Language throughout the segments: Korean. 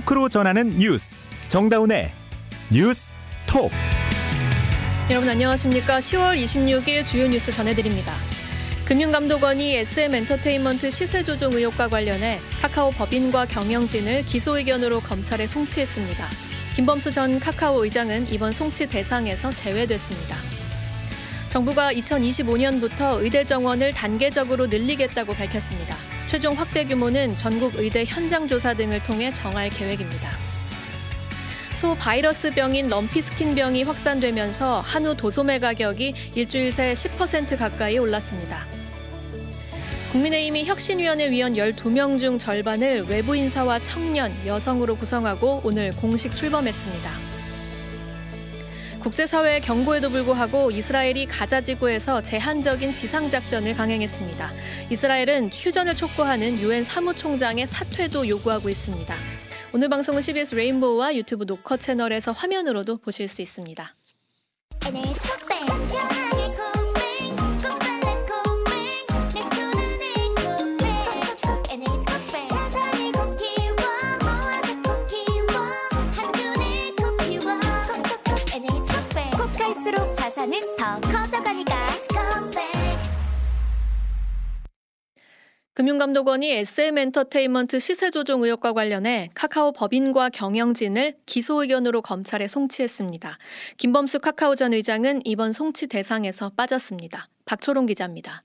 토크로 전하는 뉴스. 정다운의 뉴스 톡. 여러분 안녕하십니까? 10월 26일 주요 뉴스 전해드립니다. 금융감독원이 SM엔터테인먼트 시세 조종 의혹과 관련해 카카오 법인과 경영진을 기소 의견으로 검찰에 송치했습니다. 김범수 전 카카오 의장은 이번 송치 대상에서 제외됐습니다. 정부가 2025년부터 의대 정원을 단계적으로 늘리겠다고 밝혔습니다. 최종 확대 규모는 전국 의대 현장 조사 등을 통해 정할 계획입니다. 소 바이러스 병인 럼피스킨 병이 확산되면서 한우 도소매 가격이 일주일 새 10% 가까이 올랐습니다. 국민의힘이 혁신위원회 위원 12명 중 절반을 외부 인사와 청년, 여성으로 구성하고 오늘 공식 출범했습니다. 국제사회의 경고에도 불구하고 이스라엘이 가자 지구에서 제한적인 지상작전을 강행했습니다. 이스라엘은 휴전을 촉구하는 유엔 사무총장의 사퇴도 요구하고 있습니다. 오늘 방송은 CBS 레인보우와 유튜브 노커 채널에서 화면으로도 보실 수 있습니다. 금융감독원이 SM엔터테인먼트 시세 조종 의혹과 관련해 카카오 법인과 경영진을 기소 의견으로 검찰에 송치했습니다. 김범수 카카오 전 의장은 이번 송치 대상에서 빠졌습니다. 박초롱 기자입니다.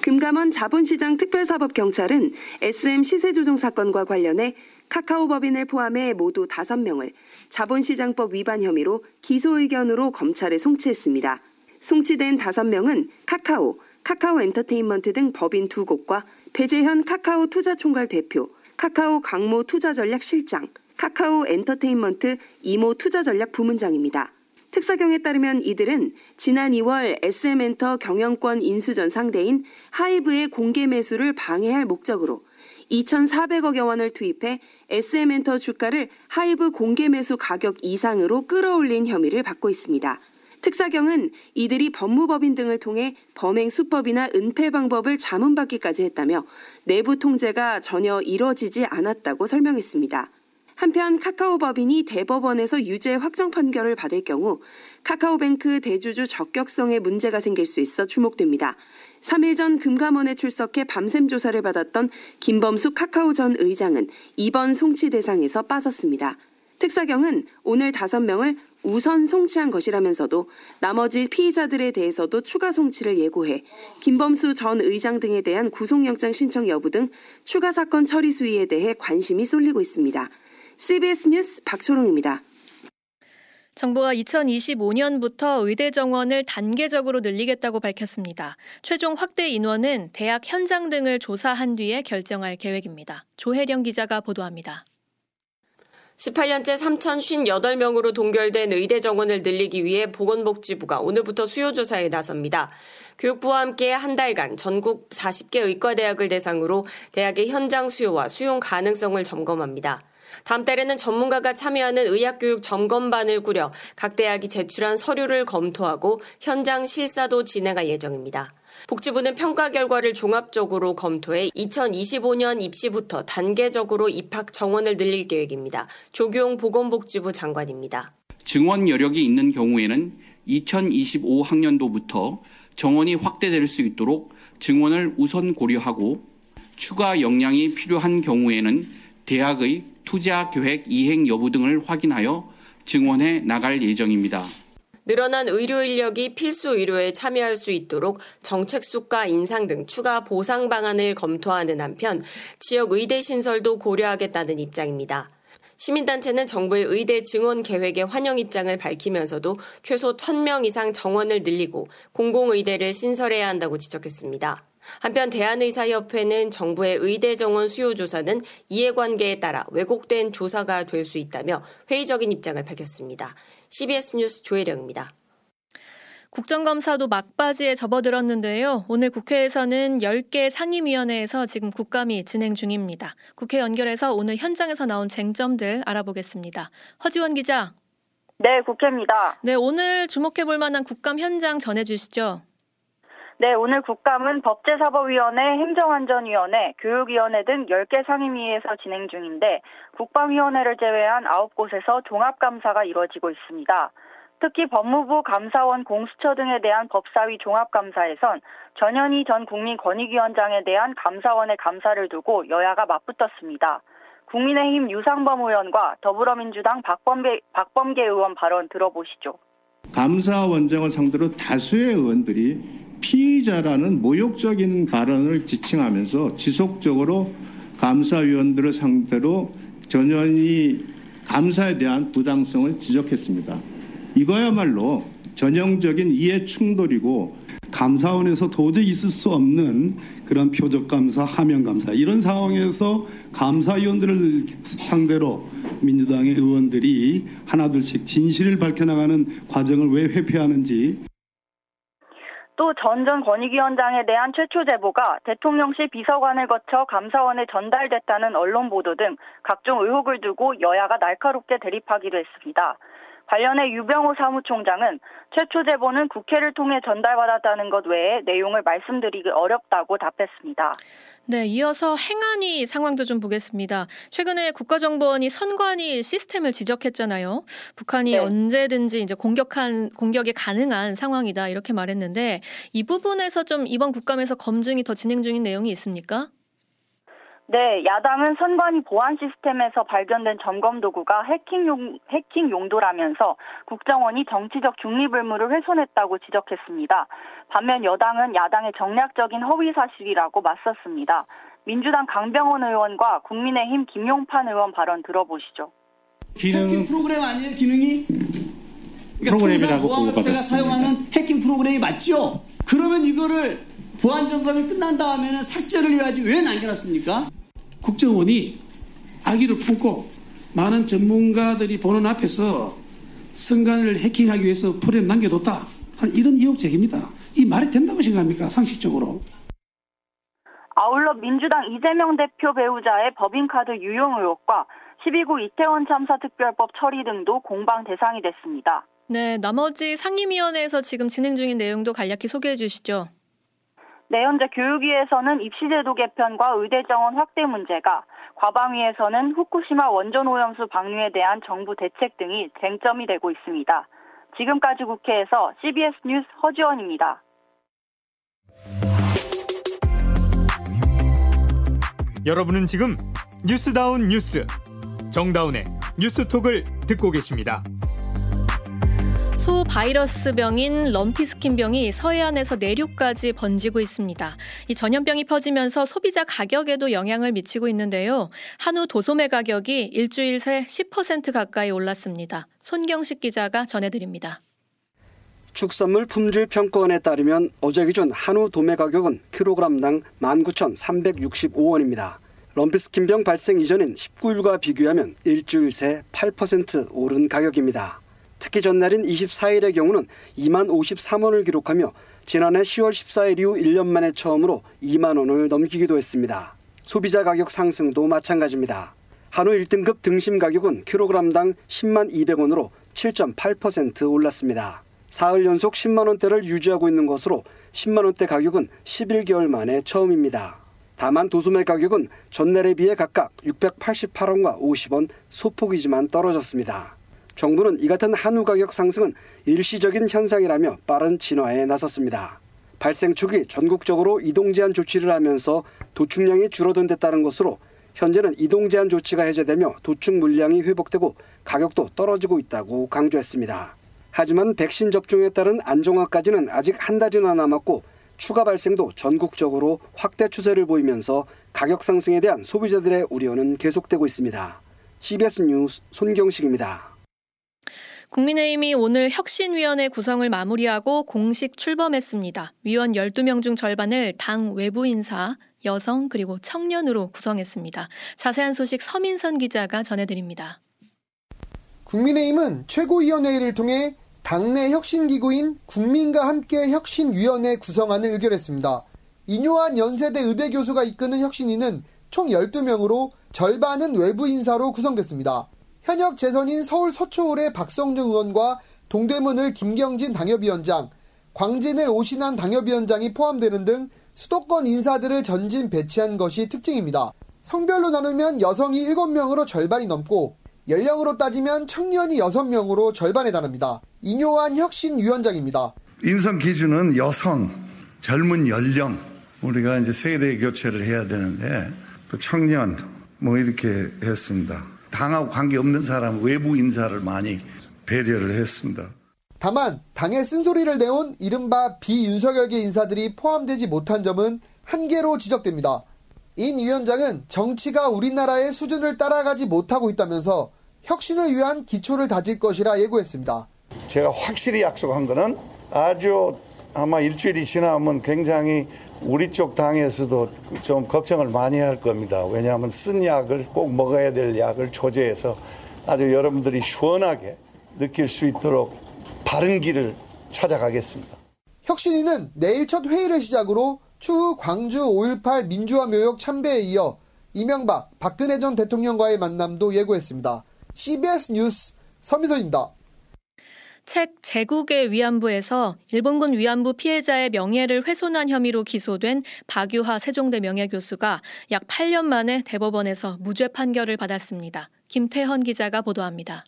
금감원 자본시장 특별사법경찰은 SM 시세 조종 사건과 관련해 카카오 법인을 포함해 모두 5명을 자본시장법 위반 혐의로 기소 의견으로 검찰에 송치했습니다. 송치된 5명은 카카오, 카카오 엔터테인먼트 등 법인 두 곳과 배재현 카카오 투자총괄 대표, 카카오 강모 투자전략 실장, 카카오 엔터테인먼트 이모 투자전략 부문장입니다. 특사경에 따르면 이들은 지난 2월 SM엔터 경영권 인수전 상대인 하이브의 공개 매수를 방해할 목적으로 2,400억여 원을 투입해 SM엔터 주가를 하이브 공개 매수 가격 이상으로 끌어올린 혐의를 받고 있습니다. 특사경은 이들이 법무법인 등을 통해 범행 수법이나 은폐 방법을 자문받기까지 했다며 내부 통제가 전혀 이뤄지지 않았다고 설명했습니다. 한편 카카오 법인이 대법원에서 유죄 확정 판결을 받을 경우 카카오뱅크 대주주 적격성에 문제가 생길 수 있어 주목됩니다. 3일 전 금감원에 출석해 밤샘 조사를 받았던 김범수 카카오 전 의장은 이번 송치 대상에서 빠졌습니다. 특사경은 오늘 5명을 우선 송치한 것이라면서도 나머지 피의자들에 대해서도 추가 송치를 예고해 김범수 전 의장 등에 대한 구속영장 신청 여부 등 추가 사건 처리 수위에 대해 관심이 쏠리고 있습니다. CBS 뉴스 박초롱입니다. 정부가 2025년부터 의대 정원을 단계적으로 늘리겠다고 밝혔습니다. 최종 확대 인원은 대학 현장 등을 조사한 뒤에 결정할 계획입니다. 조혜령 기자가 보도합니다. 18년째 3,058명으로 동결된 의대 정원을 늘리기 위해 보건복지부가 오늘부터 수요조사에 나섭니다. 교육부와 함께 한 달간 전국 40개 의과대학을 대상으로 대학의 현장 수요와 수용 가능성을 점검합니다. 다음 달에는 전문가가 참여하는 의학교육 점검반을 꾸려 각 대학이 제출한 서류를 검토하고 현장 실사도 진행할 예정입니다. 복지부는 평가 결과를 종합적으로 검토해 2025년 입시부터 단계적으로 입학 정원을 늘릴 계획입니다. 조규용 보건복지부 장관입니다. 증원 여력이 있는 경우에는 2025학년도부터 정원이 확대될 수 있도록 증원을 우선 고려하고 추가 역량이 필요한 경우에는 대학의 투자 계획 이행 여부 등을 확인하여 증원해 나갈 예정입니다. 늘어난 의료 인력이 필수 의료에 참여할 수 있도록 정책 수가 인상 등 추가 보상 방안을 검토하는 한편 지역 의대 신설도 고려하겠다는 입장입니다. 시민단체는 정부의 의대 증원 계획에 환영 입장을 밝히면서도 최소 1000명 이상 정원을 늘리고 공공의대를 신설해야 한다고 지적했습니다. 한편 대한의사협회는 정부의 의대 정원 수요 조사는 이해관계에 따라 왜곡된 조사가 될 수 있다며 회의적인 입장을 밝혔습니다. CBS 뉴스 조혜령입니다. 국정감사도 막바지에 접어들었는데요. 오늘 국회에서는 10개 상임위원회에서 지금 국감이 진행 중입니다. 국회 연결해서 오늘 현장에서 나온 쟁점들 알아보겠습니다. 허지원 기자. 네, 국회입니다. 네, 오늘 주목해 볼 만한 국감 현장 전해 주시죠. 네, 오늘 국감은 법제사법위원회, 행정안전위원회, 교육위원회 등 10개 상임위에서 진행 중인데 국방위원회를 제외한 9곳에서 종합감사가 이뤄지고 있습니다. 특히 법무부 감사원 공수처 등에 대한 법사위 종합감사에선 전현희 전 국민권익위원장에 대한 감사원의 감사를 두고 여야가 맞붙었습니다. 국민의힘 유상범 의원과 더불어민주당 박범계, 박범계 의원 발언 들어보시죠. 감사원장을 상대로 다수의 의원들이 피의자라는 모욕적인 발언을 지칭하면서 지속적으로 감사위원들을 상대로 전현희 감사에 대한 부당성을 지적했습니다. 이거야말로 전형적인 이해 충돌이고 감사원에서 도저히 있을 수 없는 그런 표적 감사, 하면 감사 이런 상황에서 감사위원들을 상대로 민주당의 의원들이 하나둘씩 진실을 밝혀나가는 과정을 왜 회피하는지 또 전 전 권익위원장에 대한 최초 제보가 대통령실 비서관을 거쳐 감사원에 전달됐다는 언론 보도 등 각종 의혹을 두고 여야가 날카롭게 대립하기도 했습니다. 관련해 유병호 사무총장은 최초 제보는 국회를 통해 전달받았다는 것 외에 내용을 말씀드리기 어렵다고 답했습니다. 네, 이어서 행안위 상황도 좀 보겠습니다. 최근에 국가정보원이 선관위 시스템을 지적했잖아요. 북한이 네. 언제든지 이제 공격한 공격이 가능한 상황이다 이렇게 말했는데 이 부분에서 좀 이번 국감에서 검증이 더 진행 중인 내용이 있습니까? 네, 야당은 선관위 보안 시스템에서 발견된 점검 도구가 해킹 용, 해킹 용도라면서 국정원이 정치적 중립 의무를 훼손했다고 지적했습니다. 반면 여당은 야당의 정략적인 허위 사실이라고 맞섰습니다. 민주당 강병원 의원과 국민의힘 김용판 의원 발언 들어보시죠. 기능 프로그램 아니에요, 기능이? 그러니까 프로그램이라고 보고 제가 사용하는 해킹 프로그램이 맞죠? 그러면 이거를 보안 점검이 끝난 다음에는 삭제를 해야지 왜 남겨놨습니까? 국정원이 아기를 품고 많은 전문가들이 보는 앞에서 선관을 해킹하기 위해서 프레임 남겨뒀다. 이런 의혹 제기입니다. 이 말이 된다고 생각합니까? 상식적으로. 아울러 민주당 이재명 대표 배우자의 법인카드 유용 의혹과 12구 이태원 참사 특별법 처리 등도 공방 대상이 됐습니다. 네, 나머지 상임위원회에서 지금 진행 중인 내용도 간략히 소개해 주시죠. 네, 현재 교육위에서는 입시제도 개편과 의대 정원 확대 문제가, 과방위에서는 후쿠시마 원전 오염수 방류에 대한 정부 대책 등이 쟁점이 되고 있습니다. 지금까지 국회에서 CBS 뉴스 허지원입니다. 여러분은 지금 뉴스다운 뉴스 정다운의 뉴스톡을 듣고 계십니다. 소 바이러스병인 럼피스킨병이 서해안에서 내륙까지 번지고 있습니다. 이 전염병이 퍼지면서 소비자 가격에도 영향을 미치고 있는데요. 한우 도소매 가격이 일주일 새 10% 가까이 올랐습니다. 손경식 기자가 전해드립니다. 축산물 품질 평가원에 따르면 어제 기준 한우 도매 가격은 킬로그램당 19,365원입니다. 럼피스킨병 발생 이전인 19일과 비교하면 일주일 새 8% 오른 가격입니다. 특히 전날인 24일의 경우는 2만 53원을 기록하며 지난해 10월 14일 이후 1년 만에 처음으로 2만 원을 넘기기도 했습니다. 소비자 가격 상승도 마찬가지입니다. 한우 1등급 등심 가격은 킬로그램당 10만 200원으로 7.8% 올랐습니다. 사흘 연속 10만 원대를 유지하고 있는 것으로 10만 원대 가격은 11개월 만에 처음입니다. 다만 도소매 가격은 전날에 비해 각각 688원과 50원 소폭이지만 떨어졌습니다. 정부는 이 같은 한우 가격 상승은 일시적인 현상이라며 빠른 진화에 나섰습니다. 발생 초기 전국적으로 이동 제한 조치를 하면서 도축량이 줄어든 데 따른 것으로 현재는 이동 제한 조치가 해제되며 도축 물량이 회복되고 가격도 떨어지고 있다고 강조했습니다. 하지만 백신 접종에 따른 안정화까지는 아직 한 달이나 남았고 추가 발생도 전국적으로 확대 추세를 보이면서 가격 상승에 대한 소비자들의 우려는 계속되고 있습니다. CBS 뉴스 손경식입니다. 국민의힘이 오늘 혁신위원회 구성을 마무리하고 공식 출범했습니다. 위원 12명 중 절반을 당 외부 인사, 여성 그리고 청년으로 구성했습니다. 자세한 소식 서민선 기자가 전해드립니다. 국민의힘은 최고위원회의를 통해 당내 혁신기구인 국민과 함께 혁신위원회 구성안을 의결했습니다. 인요한 연세대 의대 교수가 이끄는 혁신위는 총 12명으로 절반은 외부 인사로 구성됐습니다. 현역 재선인 서울 서초울의 박성중 의원과 동대문을 김경진 당협위원장, 광진을 오신한 당협위원장이 포함되는 등 수도권 인사들을 전진 배치한 것이 특징입니다. 성별로 나누면 여성이 7명으로 절반이 넘고 연령으로 따지면 청년이 6명으로 절반에 달합니다. 이뇨한 혁신위원장입니다. 인성 기준은 여성, 젊은 연령, 우리가 이제 세대 교체를 해야 되는데 또 청년 뭐 이렇게 했습니다. 당하고 관계없는 사람 외부 인사를 많이 배려를 했습니다. 다만 당의 쓴소리를 내온 이른바 비윤석열계 인사들이 포함되지 못한 점은 한계로 지적됩니다. 인 위원장은 정치가 우리나라의 수준을 따라가지 못하고 있다면서 혁신을 위한 기초를 다질 것이라 예고했습니다. 제가 확실히 약속한 거는 아주 아마 일주일이 지나면 굉장히 우리 쪽 당에서도 좀 걱정을 많이 할 겁니다. 왜냐하면 쓴 약을 꼭 먹어야 될 약을 조제해서 아주 여러분들이 시원하게 느낄 수 있도록 바른 길을 찾아가겠습니다. 혁신위는 내일 첫 회의를 시작으로 추후 광주 5.18 민주화 묘역 참배에 이어 이명박, 박근혜 전 대통령과의 만남도 예고했습니다. CBS 뉴스 서미선입니다. 책 제국의 위안부에서 일본군 위안부 피해자의 명예를 훼손한 혐의로 기소된 박유하 세종대 명예교수가 약 8년 만에 대법원에서 무죄 판결을 받았습니다. 김태헌 기자가 보도합니다.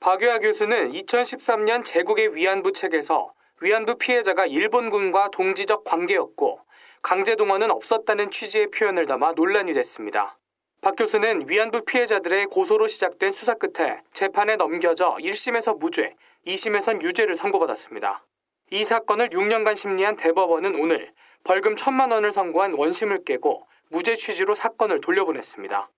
박유하 교수는 2013년 제국의 위안부 책에서 위안부 피해자가 일본군과 동지적 관계였고 강제 동원은 없었다는 취지의 표현을 담아 논란이 됐습니다. 박 교수는 위안부 피해자들의 고소로 시작된 수사 끝에 재판에 넘겨져 1심에서 무죄, 2심에선 유죄를 선고받았습니다. 이 사건을 6년간 심리한 대법원은 오늘 벌금 1천만 원을 선고한 원심을 깨고 무죄 취지로 사건을 돌려보냈습니다.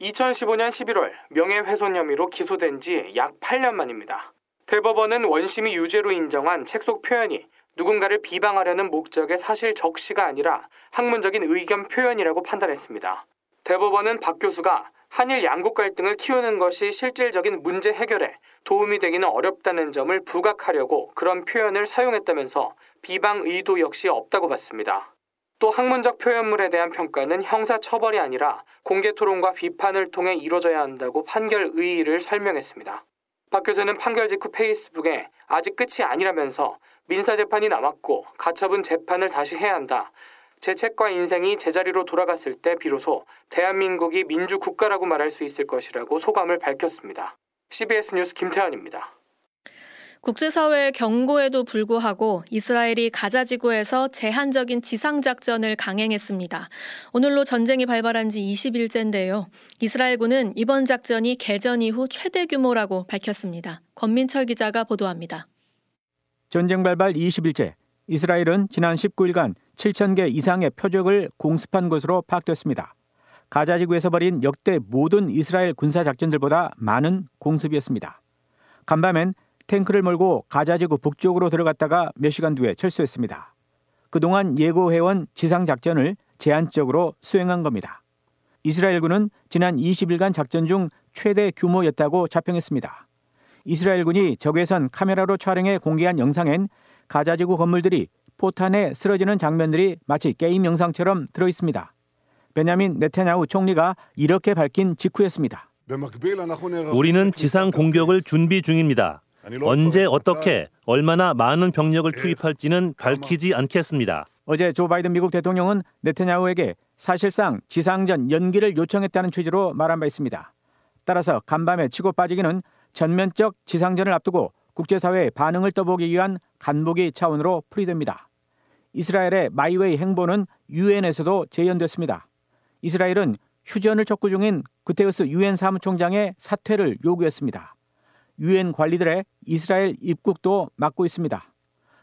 2015년 11월 명예훼손 혐의로 기소된 지 약 8년 만입니다. 대법원은 원심이 유죄로 인정한 책 속 표현이 누군가를 비방하려는 목적의 사실 적시가 아니라 학문적인 의견 표현이라고 판단했습니다. 대법원은 박 교수가 한일 양국 갈등을 키우는 것이 실질적인 문제 해결에 도움이 되기는 어렵다는 점을 부각하려고 그런 표현을 사용했다면서 비방 의도 역시 없다고 봤습니다. 또 학문적 표현물에 대한 평가는 형사 처벌이 아니라 공개 토론과 비판을 통해 이루어져야 한다고 판결 의의를 설명했습니다. 박 교수는 판결 직후 페이스북에 아직 끝이 아니라면서 민사재판이 남았고 가처분 재판을 다시 해야 한다. 제 책과 인생이 제자리로 돌아갔을 때 비로소 대한민국이 민주 국가라고 말할 수 있을 것이라고 소감을 밝혔습니다. CBS 뉴스 김태현입니다. 국제사회의 경고에도 불구하고 이스라엘이 가자 지구에서 제한적인 지상작전을 강행했습니다. 오늘로 전쟁이 발발한 지 20일째인데요. 이스라엘군은 이번 작전이 개전 이후 최대 규모라고 밝혔습니다. 권민철 기자가 보도합니다. 전쟁 발발 20일째, 이스라엘은 지난 19일간 7,000개 이상의 표적을 공습한 것으로 파악됐습니다. 가자 지구에서 벌인 역대 모든 이스라엘 군사 작전들보다 많은 공습이었습니다. 간밤엔 탱크를 몰고 가자 지구 북쪽으로 들어갔다가 몇 시간 뒤에 철수했습니다. 그동안 예고해온 지상 작전을 제한적으로 수행한 겁니다. 이스라엘군은 지난 20일간 작전 중 최대 규모였다고 자평했습니다. 이스라엘군이 적외선 카메라로 촬영해 공개한 영상엔 가자지구 건물들이 포탄에 쓰러지는 장면들이 마치 게임 영상처럼 들어 있습니다. 베냐민 네타냐후 총리가 이렇게 밝힌 직후였습니다. 우리는 지상 공격을 준비 중입니다. 언제 어떻게 얼마나 많은 병력을 투입할지는 밝히지 않겠습니다. 어제 조 바이든 미국 대통령은 네타냐후에게 사실상 지상전 연기를 요청했다는 취지로 말한 바 있습니다. 따라서 간밤에 치고 빠지기는 전면적 지상전을 앞두고 국제사회의 반응을 떠보기 위한 간보기 차원으로 풀이됩니다. 이스라엘의 마이웨이 행보는 유엔에서도 재연됐습니다. 이스라엘은 휴전을 촉구 중인 구테우스 유엔 사무총장의 사퇴를 요구했습니다. 유엔 관리들의 이스라엘 입국도 막고 있습니다.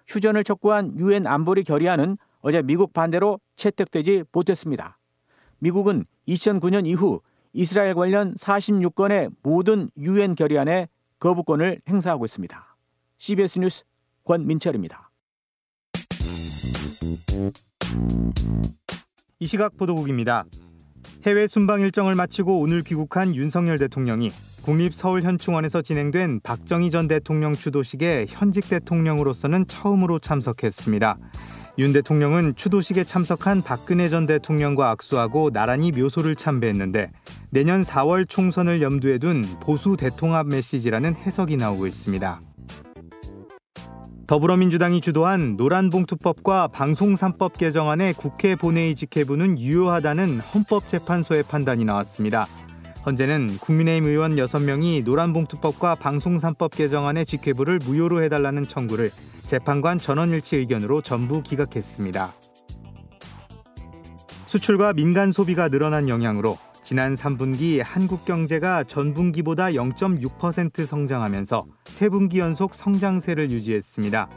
휴전을 촉구한 유엔 안보리 결의안은 어제 미국 반대로 채택되지 못했습니다. 미국은 2009년 이후 이스라엘 관련 46건의 모든 유엔 결의안에 거부권을 행사하고 있습니다. CBS 뉴스 권민철입니다. 이 시각 보도국입니다. 해외 순방 일정을 마치고 오늘 귀국한 윤석열 대통령이 국립서울현충원에서 진행된 박정희 전 대통령 추도식에 현직 대통령으로서는 처음으로 참석했습니다. 윤 대통령은 추도식에 참석한 박근혜 전 대통령과 악수하고 나란히 묘소를 참배했는데 내년 4월 총선을 염두에 둔 보수 대통합 메시지라는 해석이 나오고 있습니다. 더불어민주당이 주도한 노란봉투법과 방송3법 개정안의 국회 본회의 직회부는 유효하다는 헌법재판소의 판단이 나왔습니다. 현재는 국민의힘 의원 6명이 노란봉투법과 방송3법 개정안의 직회부를 무효로 해달라는 청구를 재판관 전원일치 의견으로 전부 기각했습니다. 수출과 민간 소비가 늘어난 영향으로 지난 3분기 한국 경제가 전분기보다 0.6% 성장하면서 3분기 연속 성장세를 유지했습니다.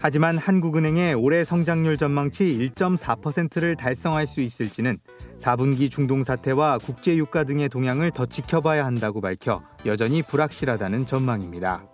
하지만 한국은행의 올해 성장률 전망치 1.4%를 달성할 수 있을지는 4분기 중동 사태와 국제 유가 등의 동향을 더 지켜봐야 한다고 밝혀 여전히 불확실하다는 전망입니다.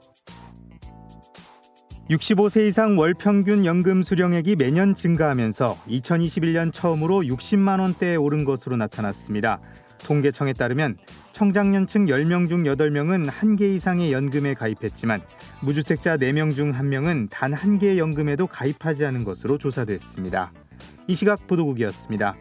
65세 이상 월 평균 연금 수령액이 매년 증가하면서 2021년 처음으로 60만 원대에 오른 것으로 나타났습니다. 통계청에 따르면 청장년층 10명 중 8명은 한 개 이상의 연금에 가입했지만 무주택자 4명 중 1명은 단 한 개의 연금에도 가입하지 않은 것으로 조사됐습니다. 이 시각 보도국이었습니다.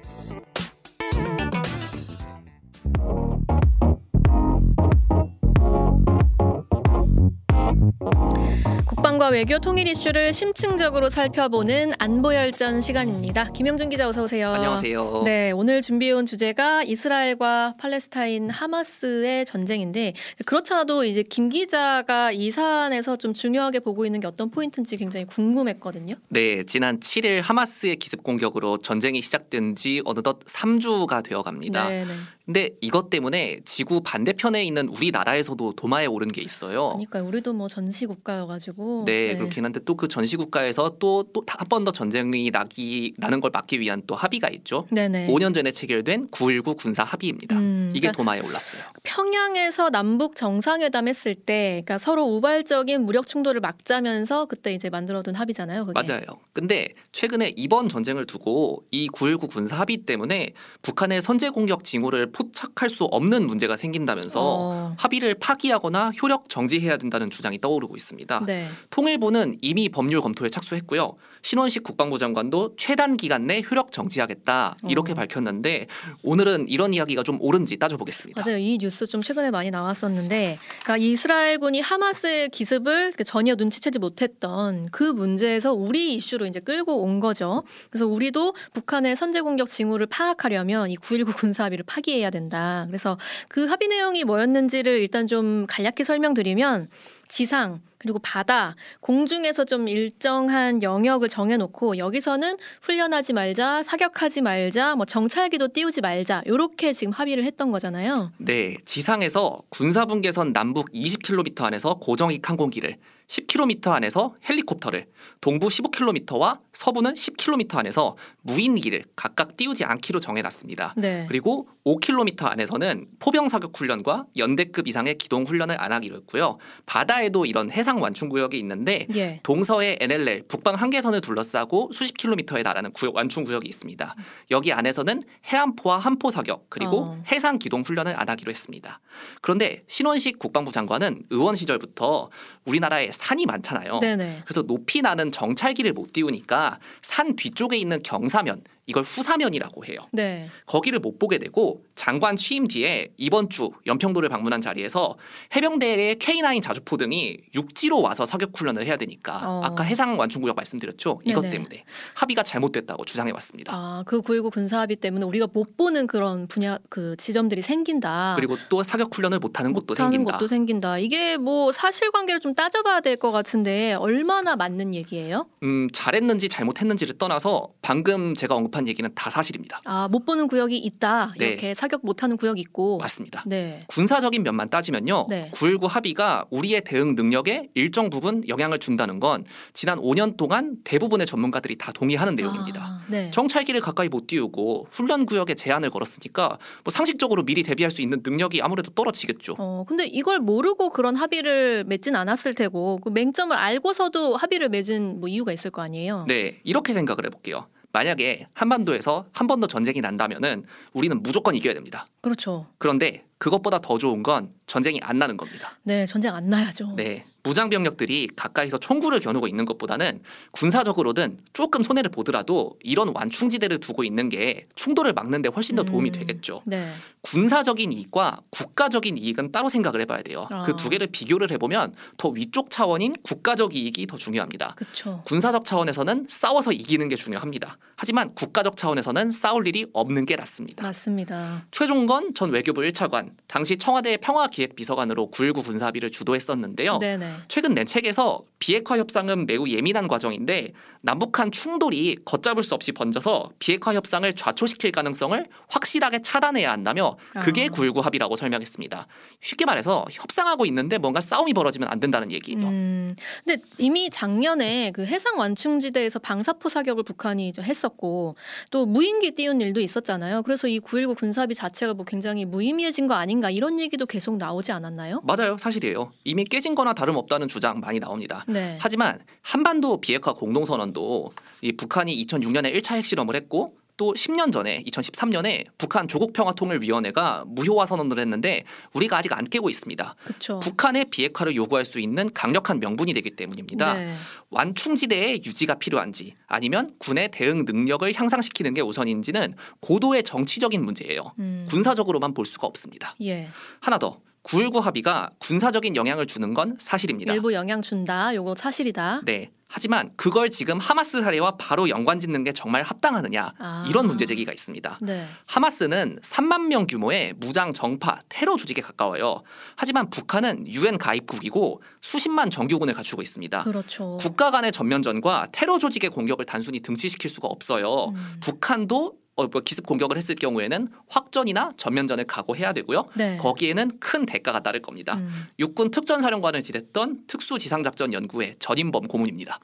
국방과 외교 통일 이슈를 심층적으로 살펴보는 안보열전 시간입니다. 김영준 기자 어서 오세요. 안녕하세요. 네, 오늘 준비해온 주제가 이스라엘과 팔레스타인 하마스의 전쟁인데 그렇잖아도 이제 김 기자가 이 사안에서 좀 중요하게 보고 있는 게 어떤 포인트인지 굉장히 궁금했거든요. 네, 지난 7일 하마스의 기습 공격으로 전쟁이 시작된 지 어느덧 3주가 되어 갑니다. 네, 네. 근데 이것 때문에 지구 반대편에 있는 우리나라에서도 도마에 오른 게 있어요. 그러니까 우리도 뭐 전시 국가여가지고 네, 그렇긴 한데 또 그 전시 국가에서 또 또 한 번 더 전쟁이 나기 나는 걸 막기 위한 또 합의가 있죠. 네네. 5년 전에 체결된 9.19 군사 합의입니다. 음, 이게 그러니까 도마에 올랐어요. 평양에서 남북 정상회담 했을 때, 그러니까 서로 우발적인 무력 충돌을 막자면서 그때 이제 만들어둔 합의잖아요. 그게. 맞아요. 근데 최근에 이번 전쟁을 두고 이 9.19 군사 합의 때문에 북한의 선제 공격 징후를 포착할 수 없는 문제가 생긴다면서 어. 합의를 파기하거나 효력 정지해야 된다는 주장이 떠오르고 있습니다. 네. 통일부는 이미 법률 검토에 착수했고요. 신원식 국방부 장관도 최단 기간 내 효력 정지하겠다 이렇게 어. 밝혔는데 오늘은 이런 이야기가 좀 옳은지 따져보겠습니다. 맞아요. 이 뉴스 좀 최근에 많이 나왔었는데, 그러니까 이스라엘군이 하마스의 기습을 전혀 눈치채지 못했던 그 문제에서 우리 이슈로 이제 끌고 온 거죠. 그래서 우리도 북한의 선제 공격 징후를 파악하려면 이 9.19 군사 합의를 파기 해야 된다. 그래서 그 합의 내용이 뭐였는지를 일단 좀 간략히 설명드리면 지상 그리고 바다, 공중에서 좀 일정한 영역을 정해놓고 여기서는 훈련하지 말자, 사격하지 말자, 뭐 정찰기도 띄우지 말자 이렇게 지금 합의를 했던 거잖아요. 네, 지상에서 군사분계선 남북 20km 안에서 고정익 항공기를 10km 안에서 헬리콥터를 동부 15km와 서부는 10km 안에서 무인기를 각각 띄우지 않기로 정해놨습니다. 네. 그리고 5km 안에서는 포병 사격 훈련과 연대급 이상의 기동 훈련을 안 하기로 했고요. 바다에도 이런 해상 완충 구역이 있는데 예. 동서의 NLL 북방 한계선을 둘러싸고 수십 킬로미터에 달하는 구역, 완충 구역이 있습니다. 여기 안에서는 해안포와 함포 사격 그리고 어. 해상 기동 훈련을 안 하기로 했습니다. 그런데 신원식 국방부 장관은 의원 시절부터 우리나라에 산이 많잖아요. 네네. 그래서 높이 나는 정찰기를 못 띄우니까 산 뒤쪽에 있는 경사면 이걸 후사면이라고 해요. 네. 거기를 못 보게 되고 장관 취임 뒤에 이번 주 연평도를 방문한 자리에서 해병대의 K9 자주포 등이 육지로 와서 사격 훈련을 해야 되니까 어. 아까 해상 완충구역 말씀드렸죠. 이것 네네. 때문에 합의가 잘못됐다고 주장해 왔습니다. 아, 그 9.19 군사 합의 때문에 우리가 못 보는 그런 분야 그 지점들이 생긴다. 그리고 또 사격 훈련을 못 하는 곳도 못하는 생긴다. 것도 생긴다. 이게 뭐 사실관계를 좀 따져봐야 될 것 같은데 얼마나 맞는 얘기예요? 음, 잘했는지 잘못했는지를 떠나서 방금 제가 언급 한 얘기는 다 사실입니다. 아, 못 보는 구역이 있다. 네. 이렇게 사격 못 하는 구역이 있고. 맞습니다. 네. 군사적인 면만 따지면요. 네. 9.19 합의가 우리의 대응 능력에 일정 부분 영향을 준다는 건 지난 5년 동안 대부분의 전문가들이 다 동의하는 내용입니다. 아, 네. 정찰기를 가까이 못 띄우고 훈련 구역에 제한을 걸었으니까 뭐 상식적으로 미리 대비할 수 있는 능력이 아무래도 떨어지겠죠. 어, 근데 이걸 모르고 그런 합의를 맺진 않았을 테고 그 맹점을 알고서도 합의를 맺은 뭐 이유가 있을 거 아니에요. 네, 이렇게 생각을 해 볼게요. 만약에 한반도에서 한 번 더 전쟁이 난다면은 우리는 무조건 이겨야 됩니다. 그렇죠. 그런데 그것보다 더 좋은 건 전쟁이 안 나는 겁니다. 네, 전쟁 안 나야죠. 네. 무장 병력들이 가까이서 총구를 겨누고 있는 것보다는 군사적으로든 조금 손해를 보더라도 이런 완충지대를 두고 있는 게 충돌을 막는 데 훨씬 더 도움이 음. 되겠죠. 네. 군사적인 이익과 국가적인 이익은 따로 생각을 해봐야 돼요. 아. 그두 개를 비교를 해보면 더 위쪽 차원인 국가적 이익이 더 중요합니다. 그렇죠. 군사적 차원에서는 싸워서 이기는 게 중요합니다. 하지만 국가적 차원에서는 싸울 일이 없는 게 낫습니다. 맞습니다. 최종건 전 외교부 1차관, 당시 청와대 평화기획비서관으로 9.19 군사합의를 주도했었는데요. 네네. 최근 낸 책에서 비핵화 협상은 매우 예민한 과정인데 남북한 충돌이 걷잡을 수 없이 번져서 비핵화 협상을 좌초시킬 가능성을 확실하게 차단해야 한다며 그게 아. 9.19 합의라고 설명했습니다. 쉽게 말해서 협상하고 있는데 뭔가 싸움이 벌어지면 안 된다는 얘기죠. 음, 근데 이미 작년에 그 해상 완충지대에서 방사포 사격을 북한이 좀 했었고 또 무인기 띄운 일도 있었잖아요. 그래서 이 9.19 군사합의 자체가 뭐 굉장히 무의미해진 거 아닌가 이런 얘기도 계속 나오지 않았나요? 맞아요. 사실이에요. 이미 깨진 거나 다름없다는 주장 많이 나옵니다. 네. 하지만 한반도 비핵화 공동선언도 이 북한이 2006년에 1차 핵실험을 했고 또 10년 전에 2013년에 북한 조국평화통일위원회가 무효화 선언을 했는데 우리가 아직 안 깨고 있습니다. 그렇죠. 북한의 비핵화를 요구할 수 있는 강력한 명분이 되기 때문입니다. 네. 완충지대의 유지가 필요한지 아니면 군의 대응 능력을 향상시키는 게 우선인지는 고도의 정치적인 문제예요. 음. 군사적으로만 볼 수가 없습니다. 예. 하나 더. 9.19 합의가 군사적인 영향을 주는 건 사실입니다. 일부 영향 준다. 요거 사실이다. 네. 하지만 그걸 지금 하마스 사례와 바로 연관 짓는 게 정말 합당하느냐 아. 이런 문제 제기가 있습니다. 네. 하마스는 3만 명 규모의 무장 정파 테러 조직에 가까워요. 하지만 북한은 유엔 가입국이고 수십만 정규군을 갖추고 있습니다. 그렇죠. 국가 간의 전면전과 테러 조직의 공격을 단순히 등치시킬 수가 없어요. 음. 북한도 어, 뭐 기습 공격을 했을 경우에는 확전이나 전면전을 각오해야 되고요. 네. 거기에는 큰 대가가 따를 겁니다. 음. 육군 특전사령관을 지냈던 특수지상작전 연구회 전인범 고문입니다.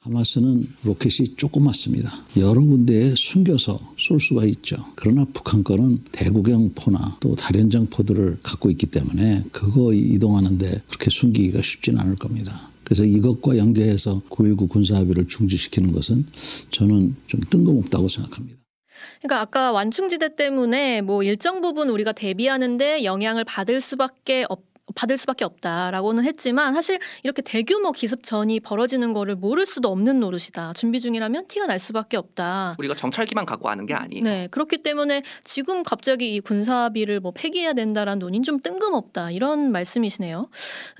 하마스는 로켓이 조그맣습니다. 여러 군데에 숨겨서 쏠 수가 있죠. 그러나 북한 거는 대구경 포나 또 다련장 포들을 갖고 있기 때문에 그거 이동하는데 그렇게 숨기기가 쉽지는 않을 겁니다. 그래서 이것과 연계해서 9.19 군사합의를 중지시키는 것은 저는 좀 뜬금없다고 생각합니다. 그러니까 아까 완충지대 때문에 뭐 일정 부분 우리가 대비하는데 영향을 받을 수밖에 없 받을 수밖에 없다라고는 했지만 사실 이렇게 대규모 기습전이 벌어지는 거를 모를 수도 없는 노릇이다. 준비 중이라면 티가 날 수밖에 없다. 우리가 정찰기만 갖고 아는 게 아니에요. 네, 그렇기 때문에 지금 갑자기 이 군사합의를 뭐 폐기해야 된다라는 논의는 좀 뜬금없다 이런 말씀이시네요.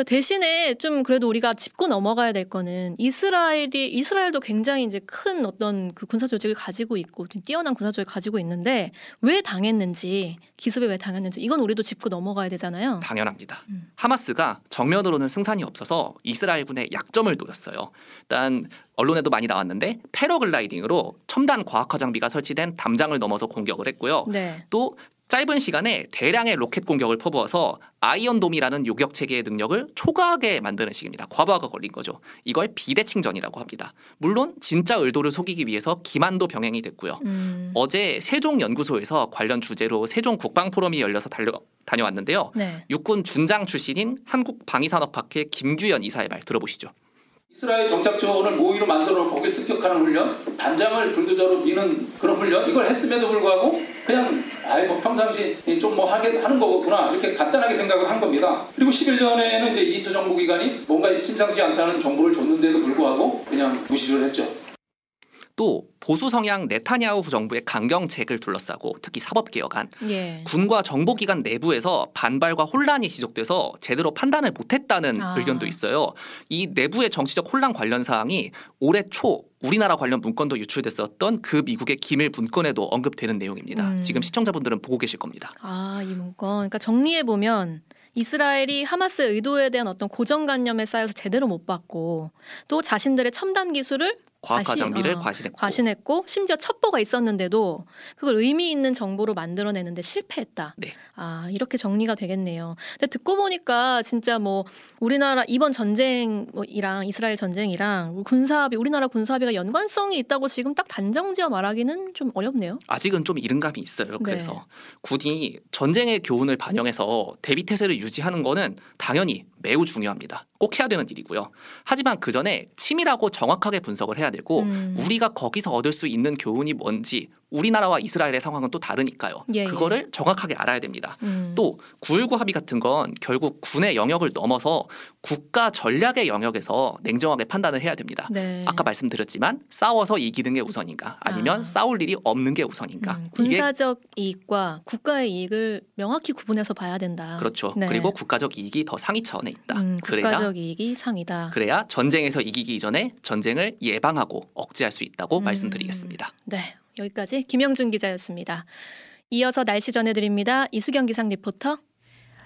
대신에 좀 그래도 우리가 짚고 넘어가야 될 거는 이스라엘이 이스라엘도 굉장히 이제 큰 어떤 그 군사 조직을 가지고 있고 뛰어난 군사 조직을 가지고 있는데 왜 당했는지 기습에 왜 당했는지 이건 우리도 짚고 넘어가야 되잖아요. 당연합니다. 음. 하마스가 정면으로는 승산이 없어서 이스라엘군의 약점을 노렸어요. 일단 언론에도 많이 나왔는데 패러글라이딩으로 첨단 과학화 장비가 설치된 담장을 넘어서 공격을 했고요. 네. 또 짧은 시간에 대량의 로켓 공격을 퍼부어서 아이언돔이라는 요격 체계의 능력을 초과하게 만드는 식입니다. 과부하가 걸린 거죠. 이걸 비대칭전이라고 합니다. 물론 진짜 의도를 속이기 위해서 기만도 병행이 됐고요. 음. 어제 세종 연구소에서 관련 주제로 세종 국방 포럼이 열려서 달려, 다녀왔는데요. 네. 육군 준장 출신인 한국 방위산업학회 김규현 이사의 말 들어보시죠. 이스라엘 정착 조원을 모의로 만들어 놓고 거기에 습격하는 훈련, 단장을 불도저로 미는 그런 훈련, 이걸 했음에도 불구하고 그냥 아이 뭐 평상시 좀 뭐 하게 하는 거구나 이렇게 간단하게 생각을 한 겁니다. 그리고 11년에는 이제 이집트 정부 기관이 뭔가 심상치 않다는 정보를 줬는데도 불구하고 그냥 무시를 했죠. 또 보수 성향 네타냐후 정부의 강경책을 둘러싸고 특히 사법 개혁안 예. 군과 정보기관 내부에서 반발과 혼란이 지속돼서 제대로 판단을 못했다는 아. 의견도 있어요. 이 내부의 정치적 혼란 관련 사항이 올해 초 우리나라 관련 문건도 유출됐었던 그 미국의 기밀 문건에도 언급되는 내용입니다. 음. 지금 시청자분들은 보고 계실 겁니다. 아, 이 문건. 그러니까 정리해 보면 이스라엘이 하마스의 의도에 대한 어떤 고정관념에 쌓여서 제대로 못 받고 또 자신들의 첨단 기술을 과학화 다시, 장비를 어, 과신했고 과신했고 심지어 첩보가 있었는데도 그걸 의미 있는 정보로 만들어내는데 실패했다. 네. 아 이렇게 정리가 되겠네요. 근데 듣고 보니까 진짜 뭐 우리나라 이번 전쟁이랑 이스라엘 전쟁이랑 군사합의 우리나라 군사합의가 연관성이 있다고 지금 딱 단정지어 말하기는 좀 어렵네요. 아직은 좀 이른 감이 있어요. 네. 그래서 군이 전쟁의 교훈을 반영해서 대비 태세를 유지하는 거는 당연히 매우 중요합니다. 꼭 해야 되는 일이고요. 하지만 그 전에 치밀하고 정확하게 분석을 해야 되고 음. 우리가 거기서 얻을 수 있는 교훈이 뭔지 우리나라와 이스라엘의 상황은 또 다르니까요. 예, 예. 그거를 정확하게 알아야 됩니다. 음. 또9.19 합의 같은 건 결국 군의 영역을 넘어서 국가 전략의 영역에서 냉정하게 판단을 해야 됩니다. 네. 아까 말씀드렸지만 싸워서 이기는 게 우선인가 아니면 아. 싸울 일이 없는 게 우선인가 음, 군사적 이익과 국가의 이익을 명확히 구분해서 봐야 된다. 그렇죠. 네. 그리고 국가적 이익이 더 상위 차원에 있다. 음, 그래야 국가적 이익이 상이다. 그래야 전쟁에서 이기기 이전에 전쟁을 예방하고 억제할 수 있다고 음. 말씀드리겠습니다. 네, 여기까지 김영준 기자였습니다. 이어서 날씨 전해드립니다. 이수경 기상 리포터.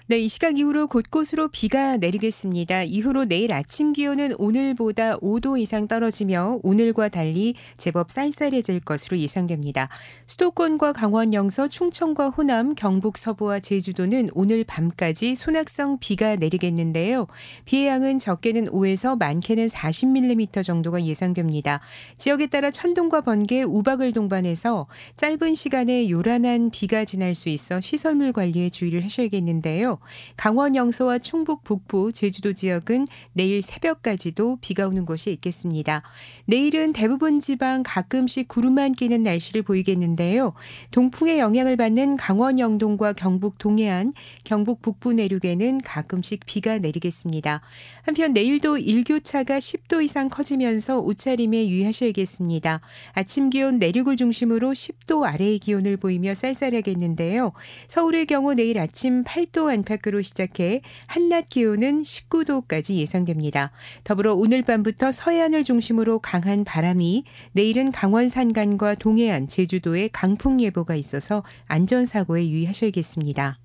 네, 이 시각 이후로 곳곳으로 비가 내리겠습니다. 이후로 내일 아침 기온은 오늘보다 5도 이상 떨어지며 오늘과 달리 제법 쌀쌀해질 것으로 예상됩니다. 수도권과 강원 영서, 충청과 호남, 경북 서부와 제주도는 오늘 밤까지 소낙성 비가 내리겠는데요. 비의 양은 적게는 5에서 많게는 40mm 정도가 예상됩니다. 지역에 따라 천둥과 번개, 우박을 동반해서 짧은 시간에 요란한 비가 지날 수 있어 시설물 관리에 주의를 하셔야겠는데요. 강원 영서와 충북 북부, 제주도 지역은 내일 새벽까지도 비가 오는 곳이 있겠습니다. 내일은 대부분 지방 가끔씩 구름만 끼는 날씨를 보이겠는데요. 동풍의 영향을 받는 강원 영동과 경북 동해안, 경북 북부 내륙에는 가끔씩 비가 내리겠습니다. 한편 내일도 일교차가 10도 이상 커지면서 옷차림에 유의하셔야겠습니다. 아침 기온 내륙을 중심으로 10도 아래의 기온을 보이며 쌀쌀하겠는데요. 서울의 경우 내일 아침 8도 안 팎으로 시작해 한낮 기온은 19도까지 예상됩니다. 더불어 오늘 밤부터 서해안을 중심으로 강한 바람이 내일은 강원 산간과 동해안, 제주도에 강풍 예보가 있어서 안전사고에 유의하셔야겠습니다.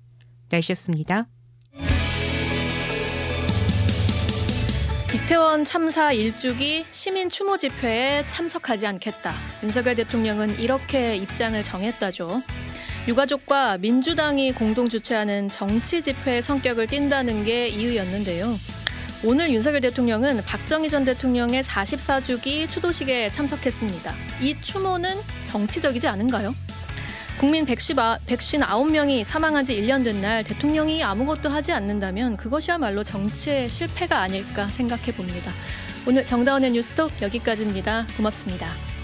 날씨였습니다. 이태원 참사 일주기 시민 추모 집회에 참석하지 않겠다. 윤석열 대통령은 이렇게 입장을 정했다죠. 유가족과 민주당이 공동 주최하는 정치 집회의 성격을 띈다는 게 이유였는데요. 오늘 윤석열 대통령은 박정희 전 대통령의 44주기 추도식에 참석했습니다. 이 추모는 정치적이지 않은가요? 국민 159명이 사망한 지 1년 된 날 대통령이 아무것도 하지 않는다면 그것이야말로 정치의 실패가 아닐까 생각해 봅니다. 오늘 정다운의 뉴스톡 여기까지입니다. 고맙습니다.